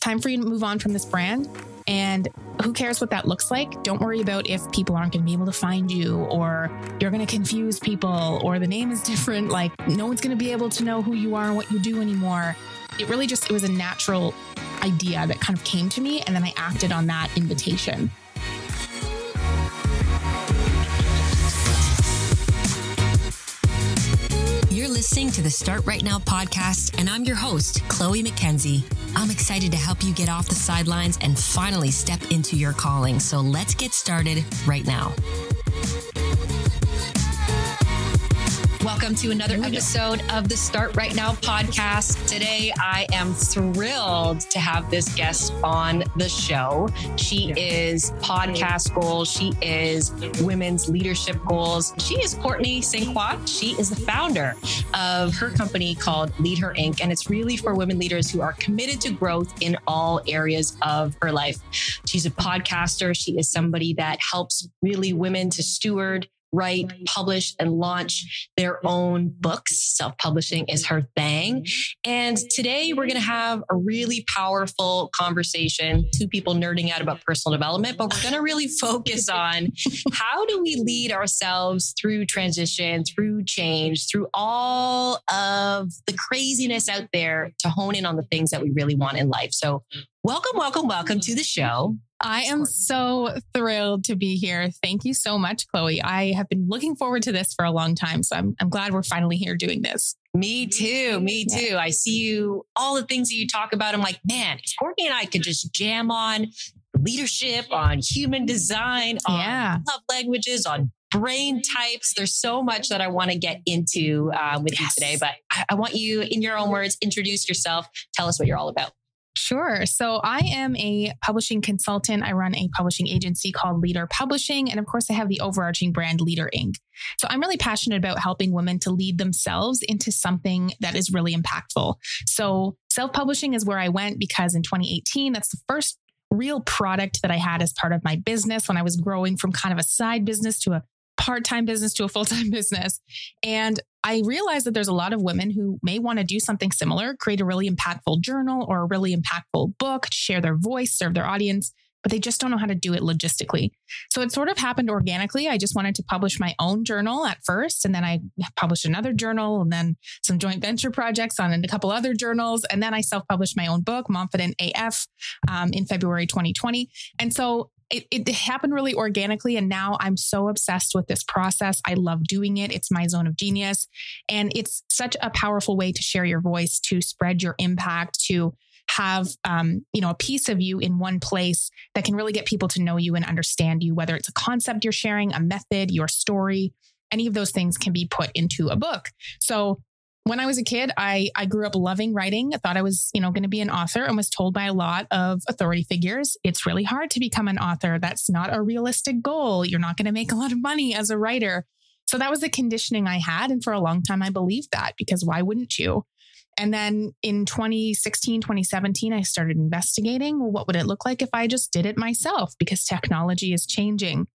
time for you to move on from this brand. And who cares what that looks like? Don't worry about if people aren't going to be able to find you or you're going to confuse people or the name is different. Like, no one's going to be able to know who you are and what you do anymore. It really just, it was a natural idea that kind of came to me. And then I acted on that invitation. Listening to the Start Right Now podcast, and I'm your host, Chloe McKenzie. I'm excited to help you get off the sidelines and finally step into your calling. So let's get started right now. Welcome to another episode of the Start Right Now podcast. Today, I am thrilled to have this guest on the show. She is podcast goals. She is women's leadership goals. She is Courtney St. Croix. She is the founder of her company called Lead Her Inc. And it's really for women leaders who are committed to growth in all areas of her life. She's a podcaster. She is somebody that helps really women to steward write, publish, and launch their own books. Self publishing is her thing. And today we're going to have a really powerful conversation, two people nerding out about personal development, but we're going to really focus on how do we lead ourselves through transition, through change, through all of the craziness out there to hone in on the things that we really want in life. So, welcome, welcome, welcome to the show. I am so thrilled to be here. Thank you so much, Chloe. I have been looking forward to this for a long time. So I'm, I'm glad we're finally here doing this. Me too. Me too. I see you, all the things that you talk about. I'm like, man, if Courtney and I could just jam on leadership, on human design, on yeah. love languages, on brain types. There's so much that I want to get into uh, with yes. you today, but I, I want you, in your own words, introduce yourself. Tell us what you're all about. Sure. So I am a publishing consultant. I run a publishing agency called Lead Her Publishing. And of course, I have the overarching brand Lead Her Inc. So I'm really passionate about helping women to lead themselves into something that is really impactful. So self publishing is where I went because in 2018, that's the first real product that I had as part of my business when I was growing from kind of a side business to a part time business to a full time business. And I realized that there's a lot of women who may want to do something similar, create a really impactful journal or a really impactful book, share their voice, serve their audience, but they just don't know how to do it logistically. So it sort of happened organically. I just wanted to publish my own journal at first, and then I published another journal, and then some joint venture projects on a couple other journals. And then I self published my own book, Momfident AF, um, in February 2020. And so it, it happened really organically. And now I'm so obsessed with this process. I love doing it. It's my zone of genius. And it's such a powerful way to share your voice, to spread your impact, to have um, you know a piece of you in one place that can really get people to know you and understand you whether it's a concept you're sharing a method your story any of those things can be put into a book so when I was a kid, I, I grew up loving writing. I thought I was, you know, going to be an author and was told by a lot of authority figures, it's really hard to become an author. That's not a realistic goal. You're not going to make a lot of money as a writer. So that was the conditioning I had. And for a long time, I believed that because why wouldn't you? And then in 2016, 2017, I started investigating well, what would it look like if I just did it myself because technology is changing.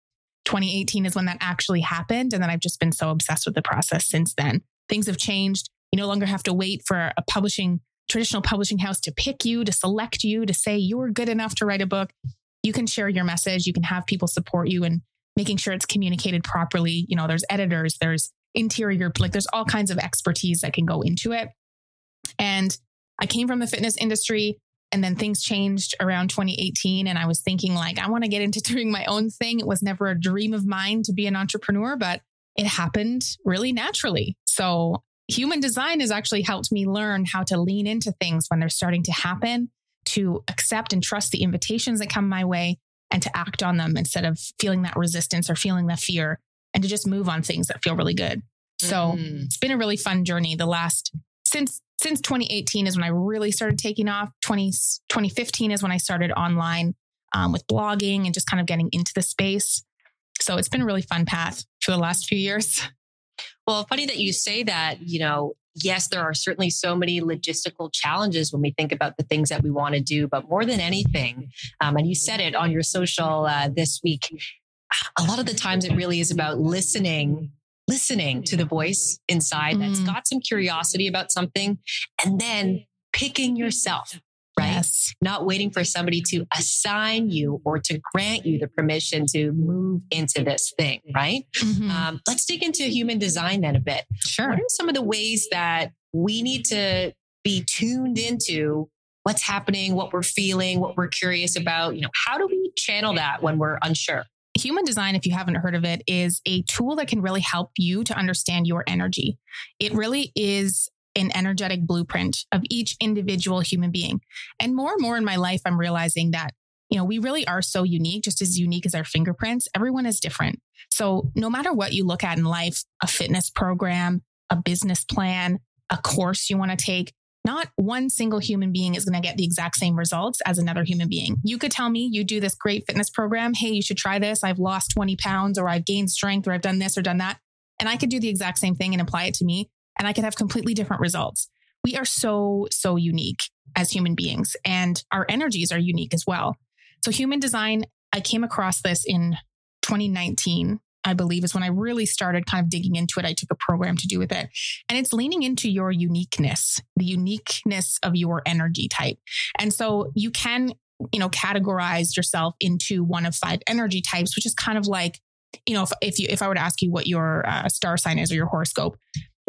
2018 is when that actually happened. And then I've just been so obsessed with the process since then. Things have changed. You no longer have to wait for a publishing, traditional publishing house to pick you, to select you, to say you're good enough to write a book. You can share your message. You can have people support you and making sure it's communicated properly. You know, there's editors, there's interior, like there's all kinds of expertise that can go into it. And I came from the fitness industry and then things changed around 2018 and I was thinking like I want to get into doing my own thing. It was never a dream of mine to be an entrepreneur, but it happened really naturally. So, human design has actually helped me learn how to lean into things when they're starting to happen, to accept and trust the invitations that come my way, and to act on them instead of feeling that resistance or feeling that fear, and to just move on things that feel really good. So, mm. it's been a really fun journey. The last since since 2018 is when I really started taking off. 20, 2015 is when I started online um, with blogging and just kind of getting into the space. So it's been a really fun path for the last few years. Well, funny that you say that, you know, yes, there are certainly so many logistical challenges when we think about the things that we want to do, but more than anything, um, and you said it on your social uh, this week, a lot of the times it really is about listening listening to the voice inside mm. that's got some curiosity about something and then picking yourself right? Yes. Not waiting for somebody to assign you or to grant you the permission to move into this thing, right? Mm-hmm. Um, let's dig into human design then a bit. Sure. What are some of the ways that we need to be tuned into what's happening, what we're feeling, what we're curious about? You know, how do we channel that when we're unsure? Human design, if you haven't heard of it, is a tool that can really help you to understand your energy. It really is an energetic blueprint of each individual human being. And more and more in my life, I'm realizing that, you know, we really are so unique, just as unique as our fingerprints. Everyone is different. So no matter what you look at in life, a fitness program, a business plan, a course you want to take, not one single human being is going to get the exact same results as another human being. You could tell me you do this great fitness program. Hey, you should try this. I've lost 20 pounds or I've gained strength or I've done this or done that. And I could do the exact same thing and apply it to me and I could have completely different results. We are so, so unique as human beings, and our energies are unique as well. So, human design, I came across this in 2019, I believe, is when I really started kind of digging into it. I took a program to do with it, and it's leaning into your uniqueness, the uniqueness of your energy type. And so, you can, you know, categorize yourself into one of five energy types, which is kind of like, you know, if, if you if I were to ask you what your uh, star sign is or your horoscope,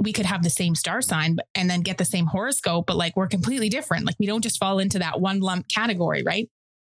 we could have the same star sign and then get the same horoscope, but like we're completely different. Like we don't just fall into that one lump category, right?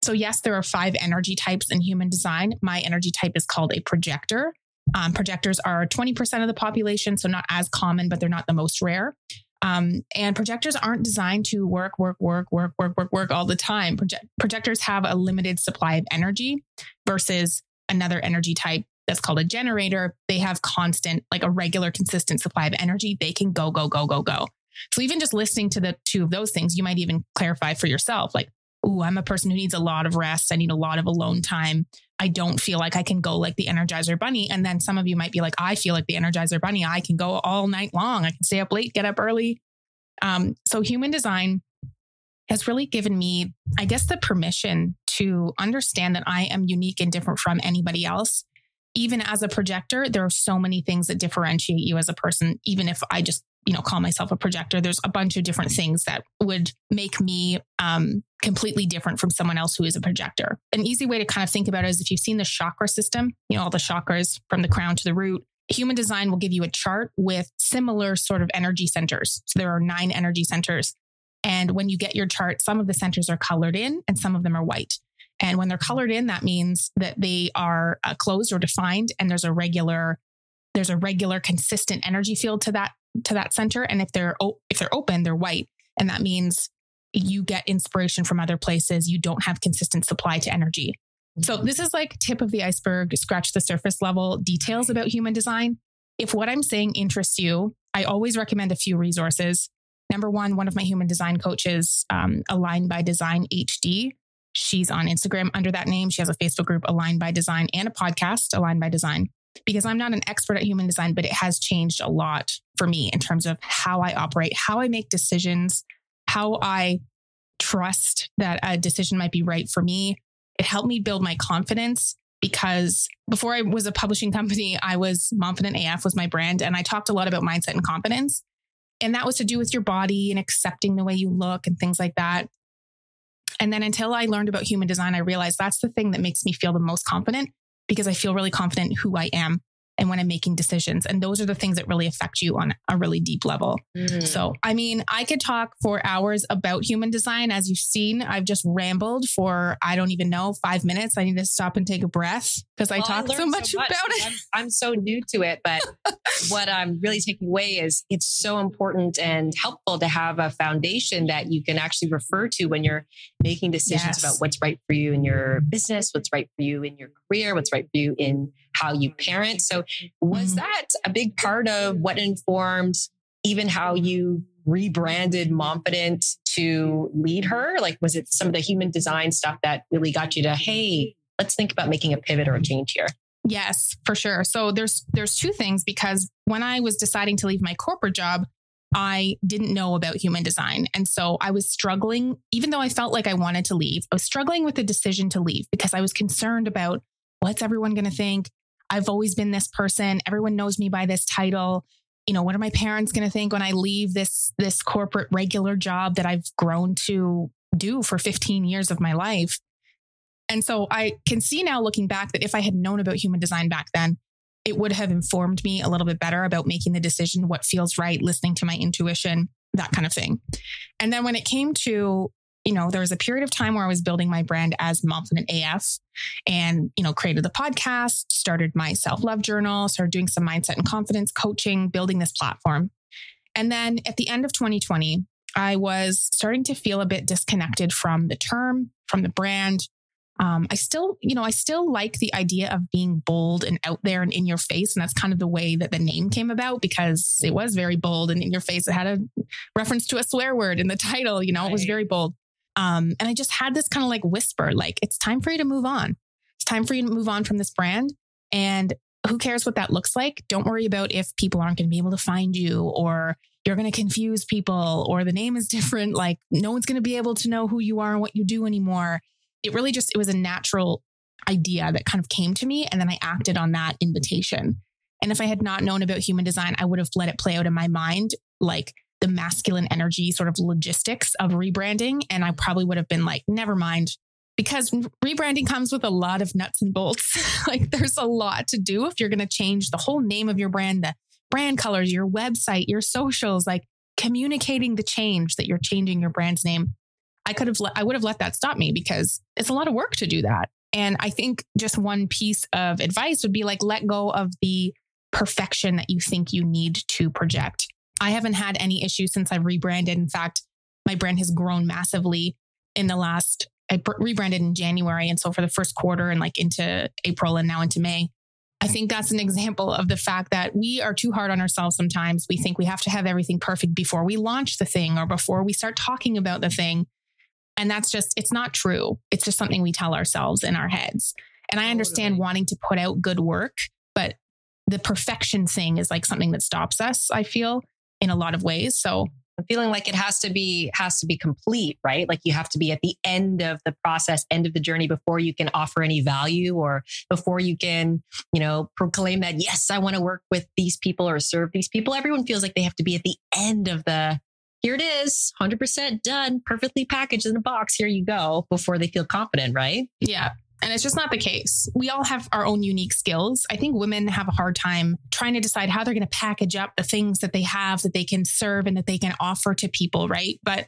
So, yes, there are five energy types in human design. My energy type is called a projector. Um, projectors are 20% of the population, so not as common, but they're not the most rare. Um, and projectors aren't designed to work, work, work, work, work, work, work all the time. Proje- projectors have a limited supply of energy versus another energy type that's called a generator, they have constant, like a regular, consistent supply of energy. They can go, go, go, go, go. So even just listening to the two of those things, you might even clarify for yourself, like, oh, I'm a person who needs a lot of rest. I need a lot of alone time. I don't feel like I can go like the Energizer Bunny. And then some of you might be like, I feel like the Energizer Bunny. I can go all night long. I can stay up late, get up early. Um, so human design has really given me, I guess, the permission to understand that I am unique and different from anybody else even as a projector, there are so many things that differentiate you as a person. Even if I just, you know, call myself a projector, there's a bunch of different things that would make me um, completely different from someone else who is a projector. An easy way to kind of think about it is if you've seen the chakra system, you know, all the chakras from the crown to the root. Human design will give you a chart with similar sort of energy centers. So there are nine energy centers. And when you get your chart, some of the centers are colored in and some of them are white. And when they're colored in, that means that they are uh, closed or defined, and there's a regular there's a regular consistent energy field to that to that center. And if they're if they're open, they're white, and that means you get inspiration from other places. You don't have consistent supply to energy. So this is like tip of the iceberg, scratch the surface level details about human design. If what I'm saying interests you, I always recommend a few resources. Number one, one of my human design coaches, um, Aligned by Design HD, She's on Instagram under that name. She has a Facebook group, Aligned by Design, and a podcast, Aligned by Design. Because I'm not an expert at human design, but it has changed a lot for me in terms of how I operate, how I make decisions, how I trust that a decision might be right for me. It helped me build my confidence because before I was a publishing company, I was Momfident AF was my brand. And I talked a lot about mindset and confidence. And that was to do with your body and accepting the way you look and things like that. And then until I learned about human design, I realized that's the thing that makes me feel the most confident because I feel really confident who I am and when I'm making decisions. And those are the things that really affect you on a really deep level. Mm. So, I mean, I could talk for hours about human design. As you've seen, I've just rambled for, I don't even know, five minutes. I need to stop and take a breath because I talk so much, so much, about it. I'm, I'm so new to it, but what I'm really taking away is it's so important and helpful to have a foundation that you can actually refer to when you're making decisions yes. about what's right for you in your business, what's right for you in your career, what's right for you in how you parent. So, was mm-hmm. that a big part of what informed even how you rebranded Momfident to lead her? Like, was it some of the human design stuff that really got you to, hey, let's think about making a pivot or a change here? Yes, for sure. So there's there's two things because when I was deciding to leave my corporate job, I didn't know about human design. And so I was struggling, even though I felt like I wanted to leave, I was struggling with the decision to leave because I was concerned about what's everyone going to think? I've always been this person. Everyone knows me by this title. You know, what are my parents going to think when I leave this this corporate regular job that I've grown to do for 15 years of my life. And so I can see now looking back that if I had known about human design back then, it would have informed me a little bit better about making the decision, what feels right, listening to my intuition, that kind of thing. And then when it came to, you know, there was a period of time where I was building my brand as Momfident AF and, you know, created the podcast, started my self love journal, started doing some mindset and confidence coaching, building this platform. And then at the end of 2020, I was starting to feel a bit disconnected from the term, from the brand, um, I still, you know, I still like the idea of being bold and out there and in your face. And that's kind of the way that the name came about because it was very bold and in your face. It had a reference to a swear word in the title, you know, right. it was very bold. Um, and I just had this kind of like whisper, like, it's time for you to move on. It's time for you to move on from this brand. And who cares what that looks like? Don't worry about if people aren't going to be able to find you or you're going to confuse people or the name is different. Like, no one's going to be able to know who you are and what you do anymore it really just it was a natural idea that kind of came to me and then I acted on that invitation. And if I had not known about human design, I would have let it play out in my mind like the masculine energy sort of logistics of rebranding and I probably would have been like never mind because rebranding comes with a lot of nuts and bolts. like there's a lot to do if you're going to change the whole name of your brand, the brand colors, your website, your socials, like communicating the change that you're changing your brand's name I could have, I would have let that stop me because it's a lot of work to do that. And I think just one piece of advice would be like, let go of the perfection that you think you need to project. I haven't had any issues since I've rebranded. In fact, my brand has grown massively in the last, I rebranded in January. And so for the first quarter and like into April and now into May, I think that's an example of the fact that we are too hard on ourselves sometimes. We think we have to have everything perfect before we launch the thing or before we start talking about the thing. And that's just, it's not true. It's just something we tell ourselves in our heads. And I understand wanting to put out good work, but the perfection thing is like something that stops us, I feel, in a lot of ways. So I'm feeling like it has to be has to be complete, right? Like you have to be at the end of the process, end of the journey before you can offer any value or before you can, you know, proclaim that yes, I want to work with these people or serve these people. Everyone feels like they have to be at the end of the here it is, 100% done, perfectly packaged in a box. Here you go before they feel confident, right? Yeah. And it's just not the case. We all have our own unique skills. I think women have a hard time trying to decide how they're going to package up the things that they have that they can serve and that they can offer to people, right? But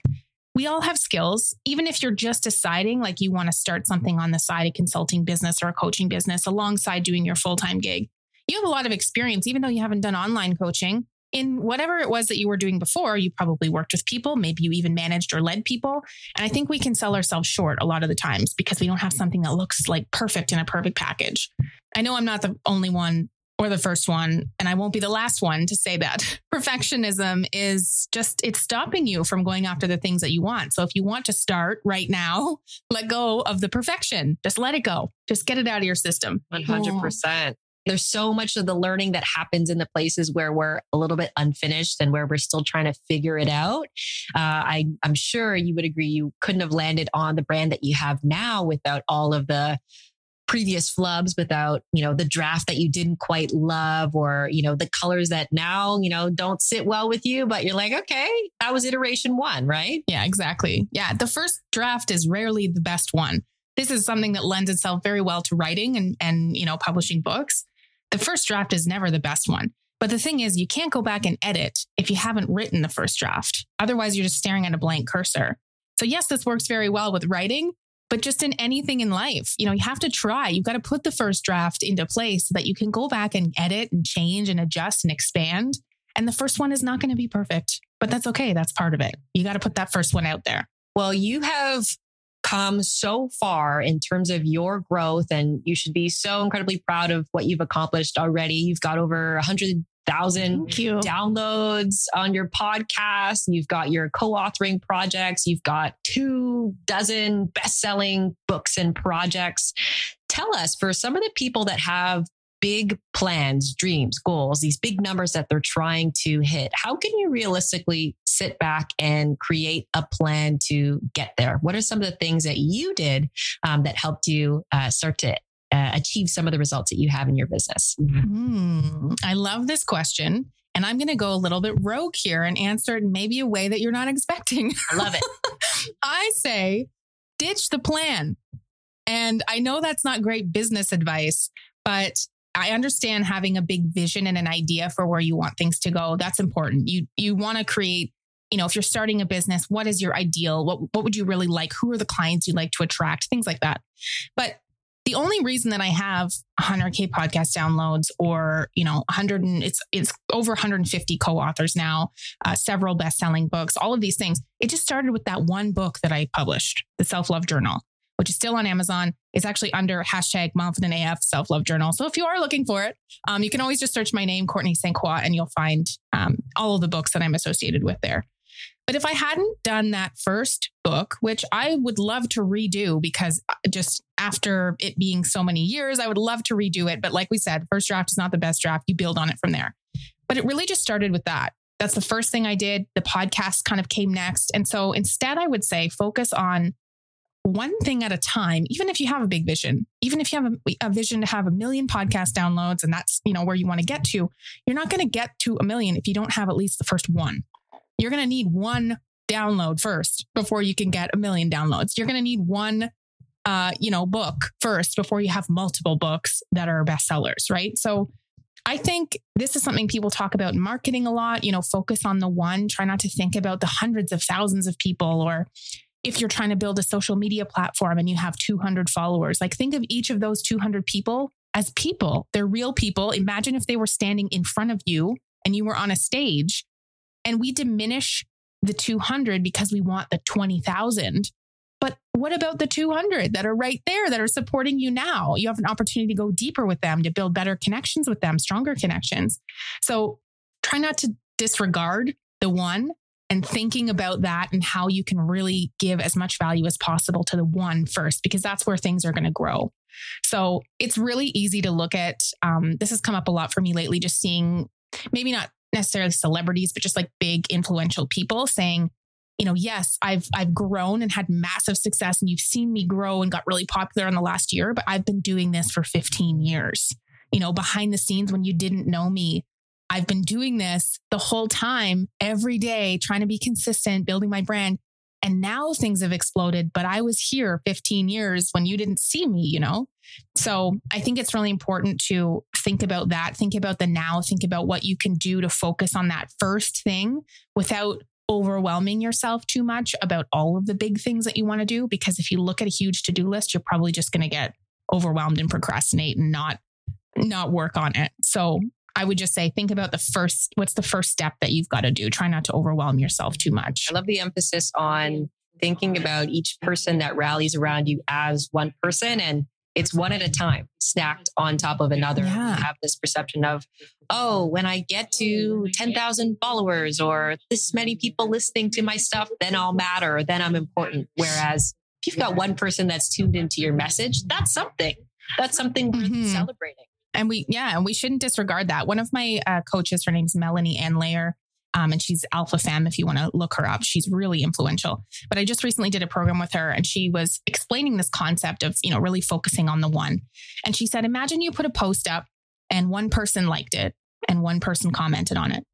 we all have skills. Even if you're just deciding like you want to start something on the side, a consulting business or a coaching business alongside doing your full time gig, you have a lot of experience, even though you haven't done online coaching in whatever it was that you were doing before, you probably worked with people. Maybe you even managed or led people. And I think we can sell ourselves short a lot of the times because we don't have something that looks like perfect in a perfect package. I know I'm not the only one or the first one, and I won't be the last one to say that perfectionism is just, it's stopping you from going after the things that you want. So if you want to start right now, let go of the perfection. Just let it go. Just get it out of your system. 100% there's so much of the learning that happens in the places where we're a little bit unfinished and where we're still trying to figure it out. Uh, I, I'm sure you would agree you couldn't have landed on the brand that you have now without all of the previous flubs without you know the draft that you didn't quite love or you know the colors that now you know don't sit well with you but you're like okay that was iteration one right? Yeah exactly. Yeah the first draft is rarely the best one. This is something that lends itself very well to writing and and you know publishing books the first draft is never the best one. But the thing is, you can't go back and edit if you haven't written the first draft. Otherwise, you're just staring at a blank cursor. So, yes, this works very well with writing, but just in anything in life, you know, you have to try. You've got to put the first draft into place so that you can go back and edit and change and adjust and expand. And the first one is not going to be perfect, but that's okay. That's part of it. You got to put that first one out there. Well, you have come so far in terms of your growth and you should be so incredibly proud of what you've accomplished already. You've got over 100,000 downloads on your podcast. You've got your co-authoring projects. You've got two dozen best-selling books and projects. Tell us for some of the people that have big plans, dreams, goals, these big numbers that they're trying to hit, how can you realistically sit back and create a plan to get there? What are some of the things that you did um, that helped you uh, start to uh, achieve some of the results that you have in your business? Mm, I love this question. And I'm going to go a little bit rogue here and answer it in maybe a way that you're not expecting. I love it. I say ditch the plan. And I know that's not great business advice, but I understand having a big vision and an idea for where you want things to go. That's important. You you want to create, you know, if you're starting a business, what is your ideal? What what would you really like? Who are the clients you'd like to attract? Things like that. But the only reason that I have 100k podcast downloads or you know 100 and it's it's over 150 co-authors now, uh, several best-selling books, all of these things. It just started with that one book that I published, the Self Love Journal which is still on Amazon. It's actually under hashtag Momfident AF Self Love Journal. So if you are looking for it, um, you can always just search my name, Courtney St. Croix, and you'll find um, all of the books that I'm associated with there. But if I hadn't done that first book, which I would love to redo because uh, just after it being so many years, I would love to redo it. But like we said, first draft is not the best draft. You build on it from there. But it really just started with that. That's the first thing I did. The podcast kind of came next. And so instead, I would say focus on one thing at a time, even if you have a big vision, even if you have a, a, vision to have a million podcast downloads and that's, you know, where you want to get to, you're not going to get to a million if you don't have at least the first one. You're going to need one download first before you can get a million downloads. You're going to need one uh, you know, book first before you have multiple books that are bestsellers, right? So I think this is something people talk about in marketing a lot, you know, focus on the one, try not to think about the hundreds of thousands of people or if you're trying to build a social media platform and you have 200 followers, like think of each of those 200 people as people. They're real people. Imagine if they were standing in front of you and you were on a stage and we diminish the 200 because we want the 20,000. But what about the 200 that are right there that are supporting you now? You have an opportunity to go deeper with them, to build better connections with them, stronger connections. So try not to disregard the one and thinking about that and how you can really give as much value as possible to the one first, because that's where things are going to grow. So it's really easy to look at. Um, this has come up a lot for me lately, just seeing maybe not necessarily celebrities, but just like big influential people saying, you know, yes, I've I've grown and had massive success, and you've seen me grow and got really popular in the last year, but I've been doing this for 15 years. You know, behind the scenes when you didn't know me, I've been doing this the whole time, every day, trying to be consistent, building my brand. And now things have exploded, but I was here 15 years when you didn't see me, you know? So I think it's really important to think about that, think about the now, think about what you can do to focus on that first thing without overwhelming yourself too much about all of the big things that you want to do. Because if you look at a huge to do list, you're probably just going to get overwhelmed and procrastinate and not not work on it. So I would just say, think about the first, what's the first step that you've got to do? Try not to overwhelm yourself too much. I love the emphasis on thinking about each person that rallies around you as one person and it's one at a time, stacked on top of another. Yeah. You have this perception of, oh, when I get to 10,000 followers or this many people listening to my stuff, then I'll matter, then I'm important. Whereas if you've got one person that's tuned into your message, that's something. That's something worth mm-hmm. celebrating and we yeah and we shouldn't disregard that. One of my uh, coaches her name's melanie ann layer um, and she's alpha femme if you want to look her up. She's really influential. But i just recently did a program with her and she was explaining this concept of you know really focusing on the one. And she said imagine you put a post up and one person liked it and one person commented on it.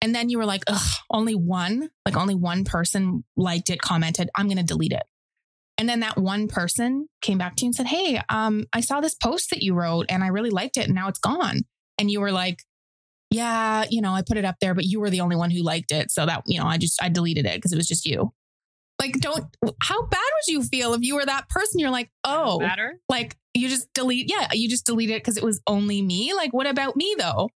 And then you were like only one like only one person liked it commented. I'm going to delete it and then that one person came back to you and said, Hey, um, I saw this post that you wrote and I really liked it and now it's gone. And you were like, Yeah, you know, I put it up there, but you were the only one who liked it. So that, you know, I just, I deleted it because it was just you. Like, don't, how bad would you feel if you were that person? You're like, Oh, matter. like you just delete, yeah, you just delete it because it was only me. Like, what about me though?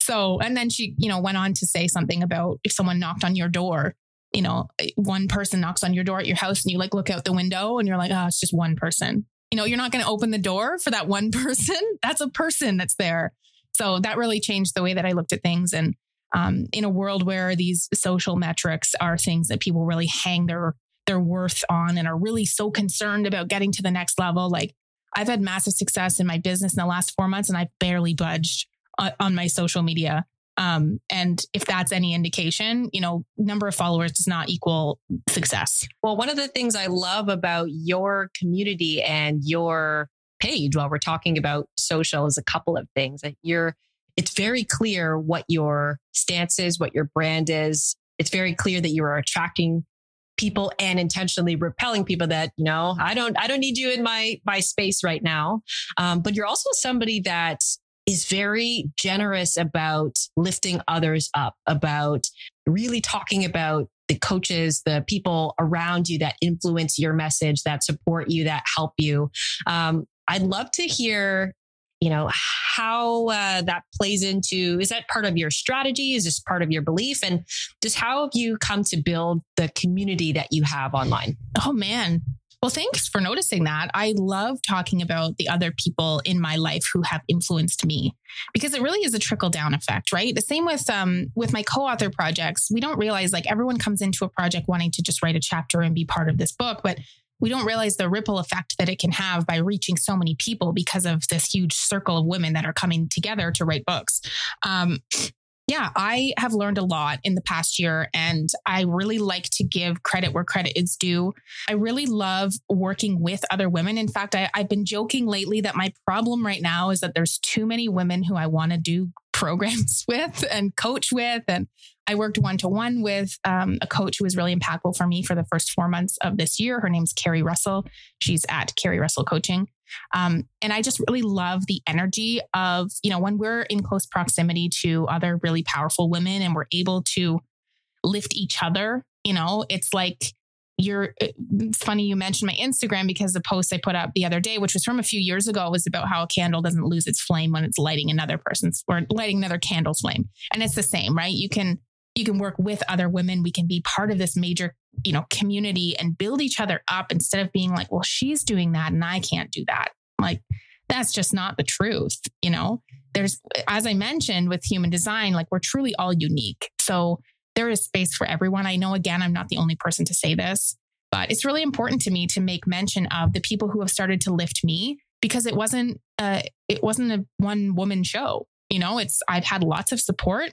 So, and then she, you know, went on to say something about if someone knocked on your door you know, one person knocks on your door at your house and you like look out the window and you're like, oh, it's just one person. You know, you're not going to open the door for that one person. That's a person that's there. So that really changed the way that I looked at things. And um, in a world where these social metrics are things that people really hang their their worth on and are really so concerned about getting to the next level, like I've had massive success in my business in the last four months, and I've barely budged on, on my social media. Um, and if that's any indication, you know, number of followers does not equal success. Well, one of the things I love about your community and your page while we're talking about social is a couple of things that you're it's very clear what your stance is, what your brand is. It's very clear that you are attracting people and intentionally repelling people that you know i don't i don't need you in my my space right now um, but you're also somebody that is very generous about lifting others up about really talking about the coaches the people around you that influence your message that support you that help you. Um, i'd love to hear you know how uh, that plays into is that part of your strategy? Is this part of your belief? And just how have you come to build the community that you have online? Oh man well, thanks for noticing that. I love talking about the other people in my life who have influenced me because it really is a trickle down effect, right? The same with um with my co-author projects. We don't realize like everyone comes into a project wanting to just write a chapter and be part of this book, but we don't realize the ripple effect that it can have by reaching so many people because of this huge circle of women that are coming together to write books. Um, yeah, I have learned a lot in the past year, and I really like to give credit where credit is due. I really love working with other women. In fact, I, have been joking lately that my problem right now is that there's too many women who I want to do programs with and coach with. And I worked one to one with um, a coach who was really impactful for me for the first four months of this year. Her name's Carrie Russell. She's at Carrie Russell Coaching. Um, and I just really love the energy of, you know, when we're in close proximity to other really powerful women and we're able to lift each other, you know, it's like you're it's funny you mentioned my Instagram because the post I put up the other day, which was from a few years ago, was about how a candle doesn't lose its flame when it's lighting another person's or lighting another candle's flame. And it's the same, right? You can you can work with other women. We can be part of this major, you know, community and build each other up instead of being like, well, she's doing that and I can't do that. Like that's just not the truth, you know? There's as I mentioned with human design, like we're truly all unique. So there is space for everyone. I know, again, I'm not the only person to say this, but it's really important to me to make mention of the people who have started to lift me because it wasn't uh, it wasn't a one woman show. You know, it's I've had lots of support,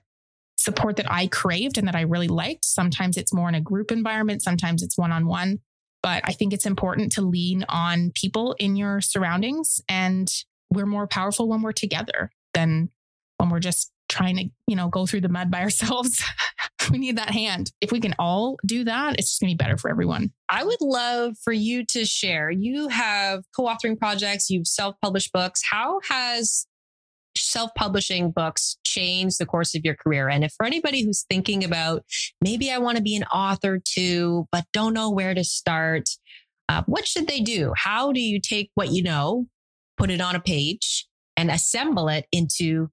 support that I craved and that I really liked. Sometimes it's more in a group environment, sometimes it's one on one. But I think it's important to lean on people in your surroundings, and we're more powerful when we're together than when we're just trying to, you know, go through the mud by ourselves. we need that hand. If we can all do that, it's just going to be better for everyone. I would love for you to share. You have co authoring projects, you've self published books. How has self publishing books change the course of your career? And if for anybody who's thinking about maybe I want to be an author too, but don't know where to start, uh, what should they do? How do you take what you know, put it on a page, and assemble it into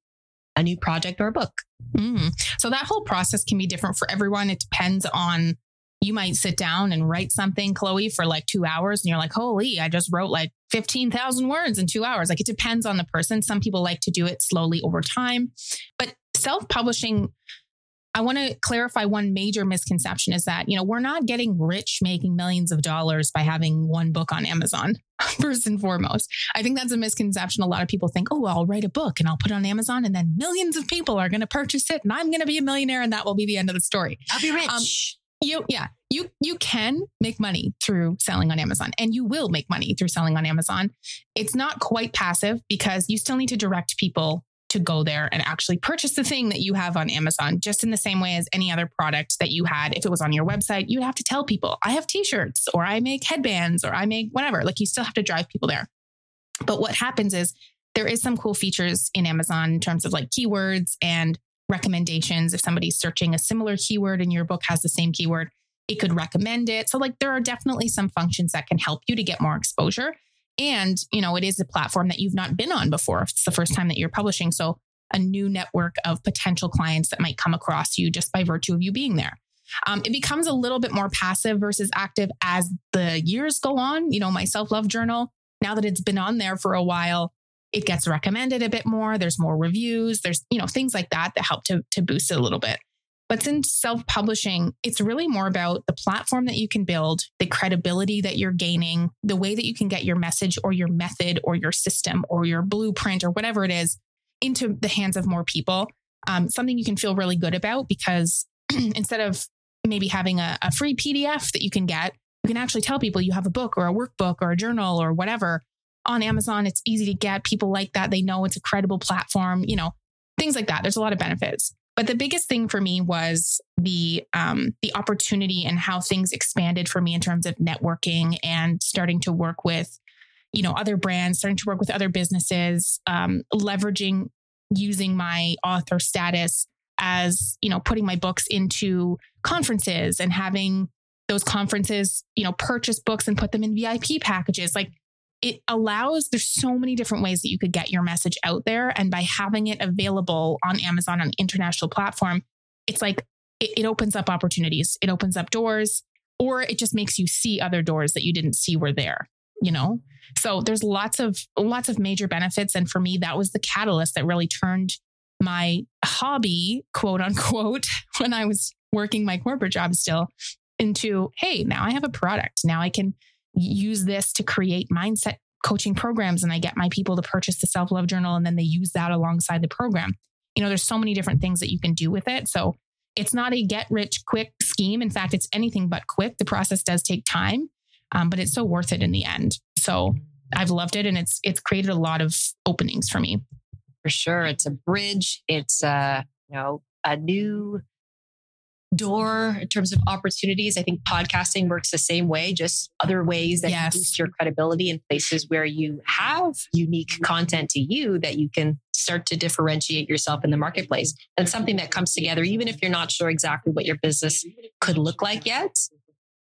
a new project or a book. Mm. So that whole process can be different for everyone. It depends on you might sit down and write something, Chloe, for like two hours, and you're like, holy, I just wrote like 15,000 words in two hours. Like it depends on the person. Some people like to do it slowly over time. But self publishing I want to clarify one major misconception is that, you know, we're not getting rich making millions of dollars by having one book on Amazon, first and foremost. I think that's a misconception. A lot of people think, oh, well, I'll write a book and I'll put it on Amazon and then millions of people are going to purchase it and I'm going to be a millionaire and that will be the end of the story. I'll be rich. Um, you, yeah, you, you can make money through selling on Amazon and you will make money through selling on Amazon. It's not quite passive because you still need to direct people to go there and actually purchase the thing that you have on Amazon, just in the same way as any other product that you had. If it was on your website, you would have to tell people, I have t shirts or I make headbands or I make whatever. Like you still have to drive people there. But what happens is there is some cool features in Amazon in terms of like keywords and recommendations. If somebody's searching a similar keyword and your book has the same keyword, it could recommend it. So, like, there are definitely some functions that can help you to get more exposure. And, you know, it is a platform that you've not been on before. It's the first time that you're publishing. So a new network of potential clients that might come across you just by virtue of you being there. Um, it becomes a little bit more passive versus active as the years go on. You know, my self love journal, now that it's been on there for a while, it gets recommended a bit more. There's more reviews. There's, you know, things like that that help to, to boost it a little bit. But since self publishing, it's really more about the platform that you can build, the credibility that you're gaining, the way that you can get your message or your method or your system or your blueprint or whatever it is into the hands of more people. Um, something you can feel really good about because instead of maybe having a, a free PDF that you can get, you can actually tell people you have a book or a workbook or a journal or whatever on Amazon. It's easy to get. People like that. They know it's a credible platform, you know, things like that. There's a lot of benefits. But the biggest thing for me was the um, the opportunity and how things expanded for me in terms of networking and starting to work with, you know, other brands, starting to work with other businesses, um, leveraging using my author status as you know putting my books into conferences and having those conferences you know purchase books and put them in vip packages like it allows there's so many different ways that you could get your message out there. And by having it available on amazon on an international platform it's like it, it opens up opportunities. It opens up doors or it just makes you see other doors that you didn't see were there you know? So there's lots of lots of major benefits. And for me that was the catalyst that really turned my hobby, quote unquote, when I was working my corporate job still, into hey, now I have a product. Now I can use this to create mindset coaching programs and I get my people to purchase the self love journal and then they use that alongside the program. You know, there's so many different things that you can do with it. So it's not a get rich quick scheme. In fact, it's anything but quick. The process does take time, um, but it's so worth it in the end. So I've loved it and it's it's created a lot of openings for me for sure. It's a bridge. It's a you know a new door in terms of opportunities. I think podcasting works the same way, just other ways that yes. boost your credibility in places where you have unique content to you that you can start to differentiate yourself in the marketplace. And something that comes together, even if you're not sure exactly what your business could look like yet.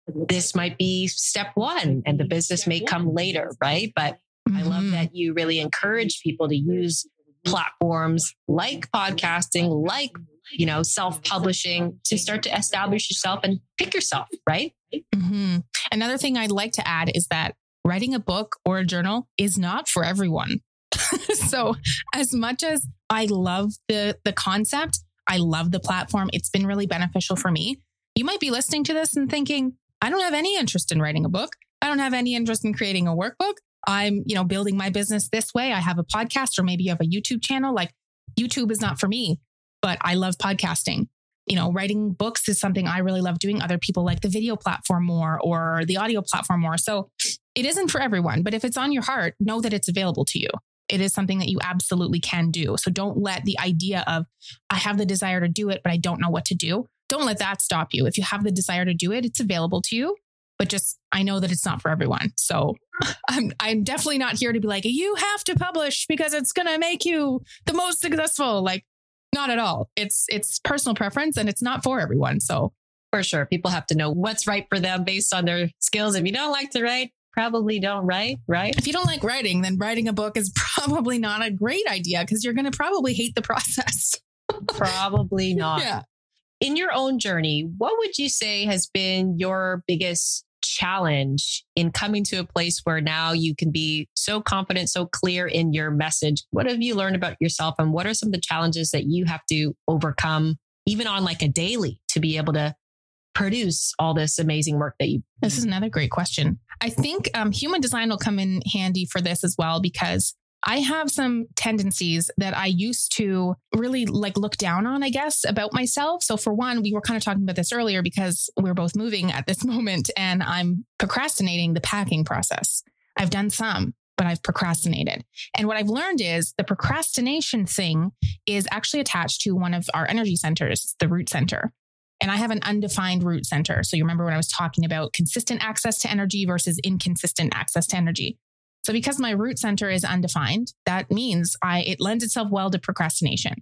This might be step one and the business may come later, right? But mm-hmm. I love mm-hmm. that you really encourage people to use platforms like podcasting, like, you know, self publishing to start to establish yourself and pick yourself, right? Mm-hmm. Another thing I'd like to add is that writing a book or a journal is not for everyone. so, as much as I love the the concept, I love the platform. It's been really beneficial for me. You might be listening to this and thinking, I don't have any interest in writing a book. I don't have any interest in creating a workbook. I'm, you know, building my business this way. I have a podcast or maybe you have a YouTube channel. Like YouTube is not for me, but I love podcasting. You know, writing books is something I really love doing. Other people like the video platform more or the audio platform more. So it isn't for everyone, but if it's on your heart, know that it's available to you. It is something that you absolutely can do. So don't let the idea of, I have the desire to do it, but I don't know what to do. Don't let that stop you. If you have the desire to do it, it's available to you but just I know that it's not for everyone. So I'm I'm definitely not here to be like you have to publish because it's going to make you the most successful. Like not at all. It's it's personal preference and it's not for everyone. So for sure, people have to know what's right for them based on their skills. If you don't like to write, probably don't write, right? If you don't like writing, then writing a book is probably not a great idea because you're going to probably hate the process. probably not. Yeah. In your own journey, what would you say has been your biggest challenge in coming to a place where now you can be so confident, so clear in your message? What have you learned about yourself and what are some of the challenges that you have to overcome, even on like a daily, to be able to produce all this amazing work that you? This is another great question. I think um, human design will come in handy for this as well because I have some tendencies that I used to really like look down on, I guess, about myself. So, for one, we were kind of talking about this earlier because we're both moving at this moment and I'm procrastinating the packing process. I've done some, but I've procrastinated. And what I've learned is the procrastination thing is actually attached to one of our energy centers, the root center. And I have an undefined root center. So, you remember when I was talking about consistent access to energy versus inconsistent access to energy. So because my root center is undefined, that means I it lends itself well to procrastination.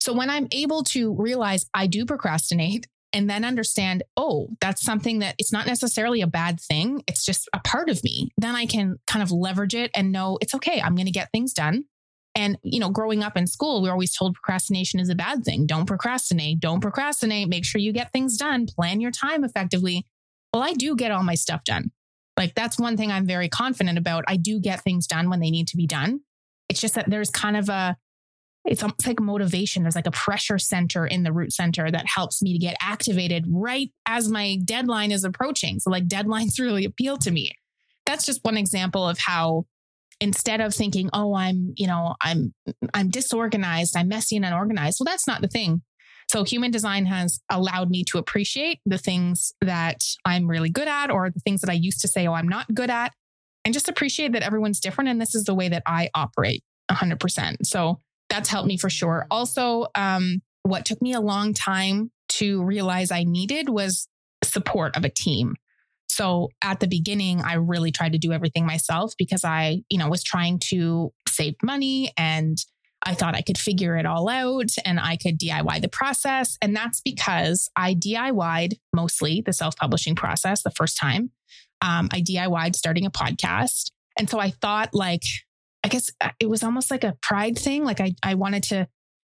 So when I'm able to realize I do procrastinate and then understand, oh, that's something that it's not necessarily a bad thing, it's just a part of me, then I can kind of leverage it and know it's okay, I'm going to get things done. And, you know, growing up in school, we are always told procrastination is a bad thing. Don't procrastinate. Don't procrastinate. Make sure you get things done. Plan your time effectively. Well, I do get all my stuff done. Like that's one thing I'm very confident about. I do get things done when they need to be done. It's just that there's kind of a, it's almost like motivation. There's like a pressure center in the root center that helps me to get activated right as my deadline is approaching. So like deadlines really appeal to me. That's just one example of how instead of thinking, oh, I'm, you know, I'm, I'm disorganized, I'm messy and unorganized. Well, that's not the thing. So human design has allowed me to appreciate the things that I'm really good at or the things that I used to say, oh, I'm not good at, and just appreciate that everyone's different. And this is the way that I operate 100%. So that's helped me for sure. Also, um, what took me a long time to realize I needed was support of a team. So at the beginning, I really tried to do everything myself because I, you know, was trying to save money and I thought I could figure it all out and I could DIY the process. And that's because I DIY'd mostly the self publishing process the first time. Um, I DIY'd starting a podcast. And so I thought, like, I guess uh, it was almost like a pride thing. Like I, I wanted to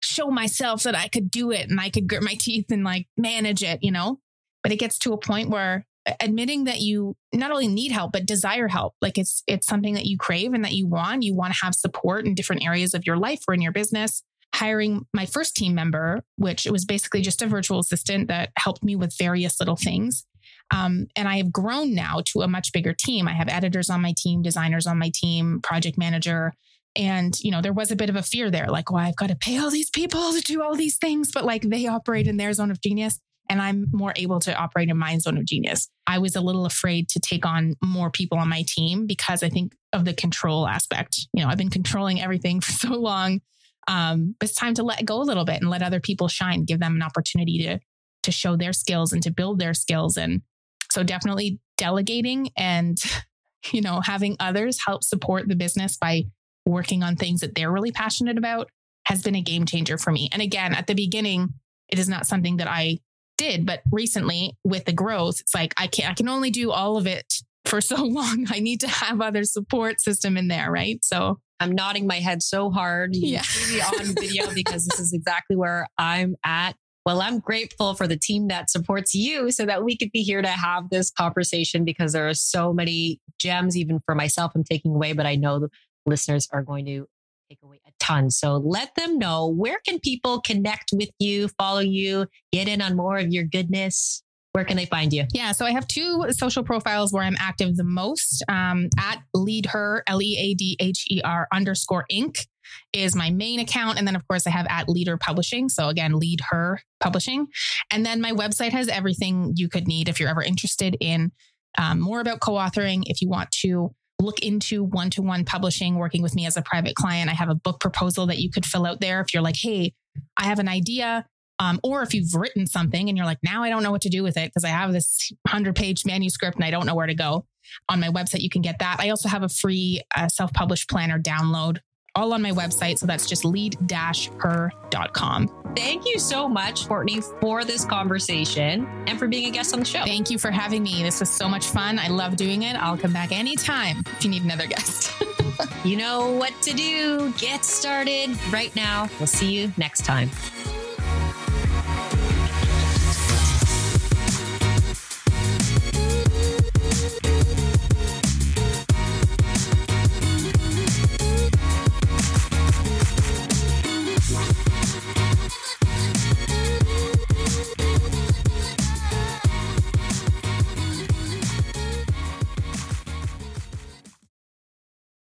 show myself that I could do it and I could grit my teeth and like manage it, you know? But it gets to a point where admitting that you not only need help but desire help. Like it's it's something that you crave and that you want. You want to have support in different areas of your life or in your business. Hiring my first team member which was basically just a virtual assistant that helped me with various little things. Um, and i have grown now to a much bigger team. I have editors on my team designers on my team project manager. And you know there was a bit of a fear there like well i've got to pay all these people to do all these things but like they operate in their zone of genius and I'm more able to operate in my zone of genius. I was a little afraid to take on more people on my team because I think of the control aspect. You know, I've been controlling everything for so long. Um, it's time to let go a little bit and let other people shine, give them an opportunity to to show their skills and to build their skills. And so definitely delegating and you know having others help support the business by working on things that they're really passionate about has been a game changer for me. And again, at the beginning, it is not something that I did. But recently with the growth, it's like I can I can only do all of it for so long. I need to have other support system in there, right? So I'm nodding my head so hard. You yeah. see me on video because this is exactly where I'm at. Well, I'm grateful for the team that supports you so that we could be here to have this conversation because there are so many gems, even for myself, I'm taking away, but I know the listeners are going to take away ton. So let them know where can people connect with you, follow you, get in on more of your goodness. Where can they find you? Yeah, so I have two social profiles where I'm active the most. Um, at Lead Her, L E A D H E R underscore Inc. is my main account. And then, of course, I have at Lead Her Publishing. So, again, Lead Her Publishing. And then my website has everything you could need if you're ever interested in um, more about co authoring, if you want to look into one to one publishing, working with me as a private client. I have a book proposal that you could fill out there if you're like, hey, I have an idea. Um, or if you've written something and you're like, now I don't know what to do with it because I have this 100 page manuscript and I don't know where to go. On my website, you can get that. I also have a free uh, self published planner download all on my website. So that's just lead-her.com. Thank you so much, Courtney, for this conversation and for being a guest on the show. Thank you for having me. This was so much fun. I love doing it. I'll come back anytime if you need another guest. you know what to do. Get started right now. We'll see you next time.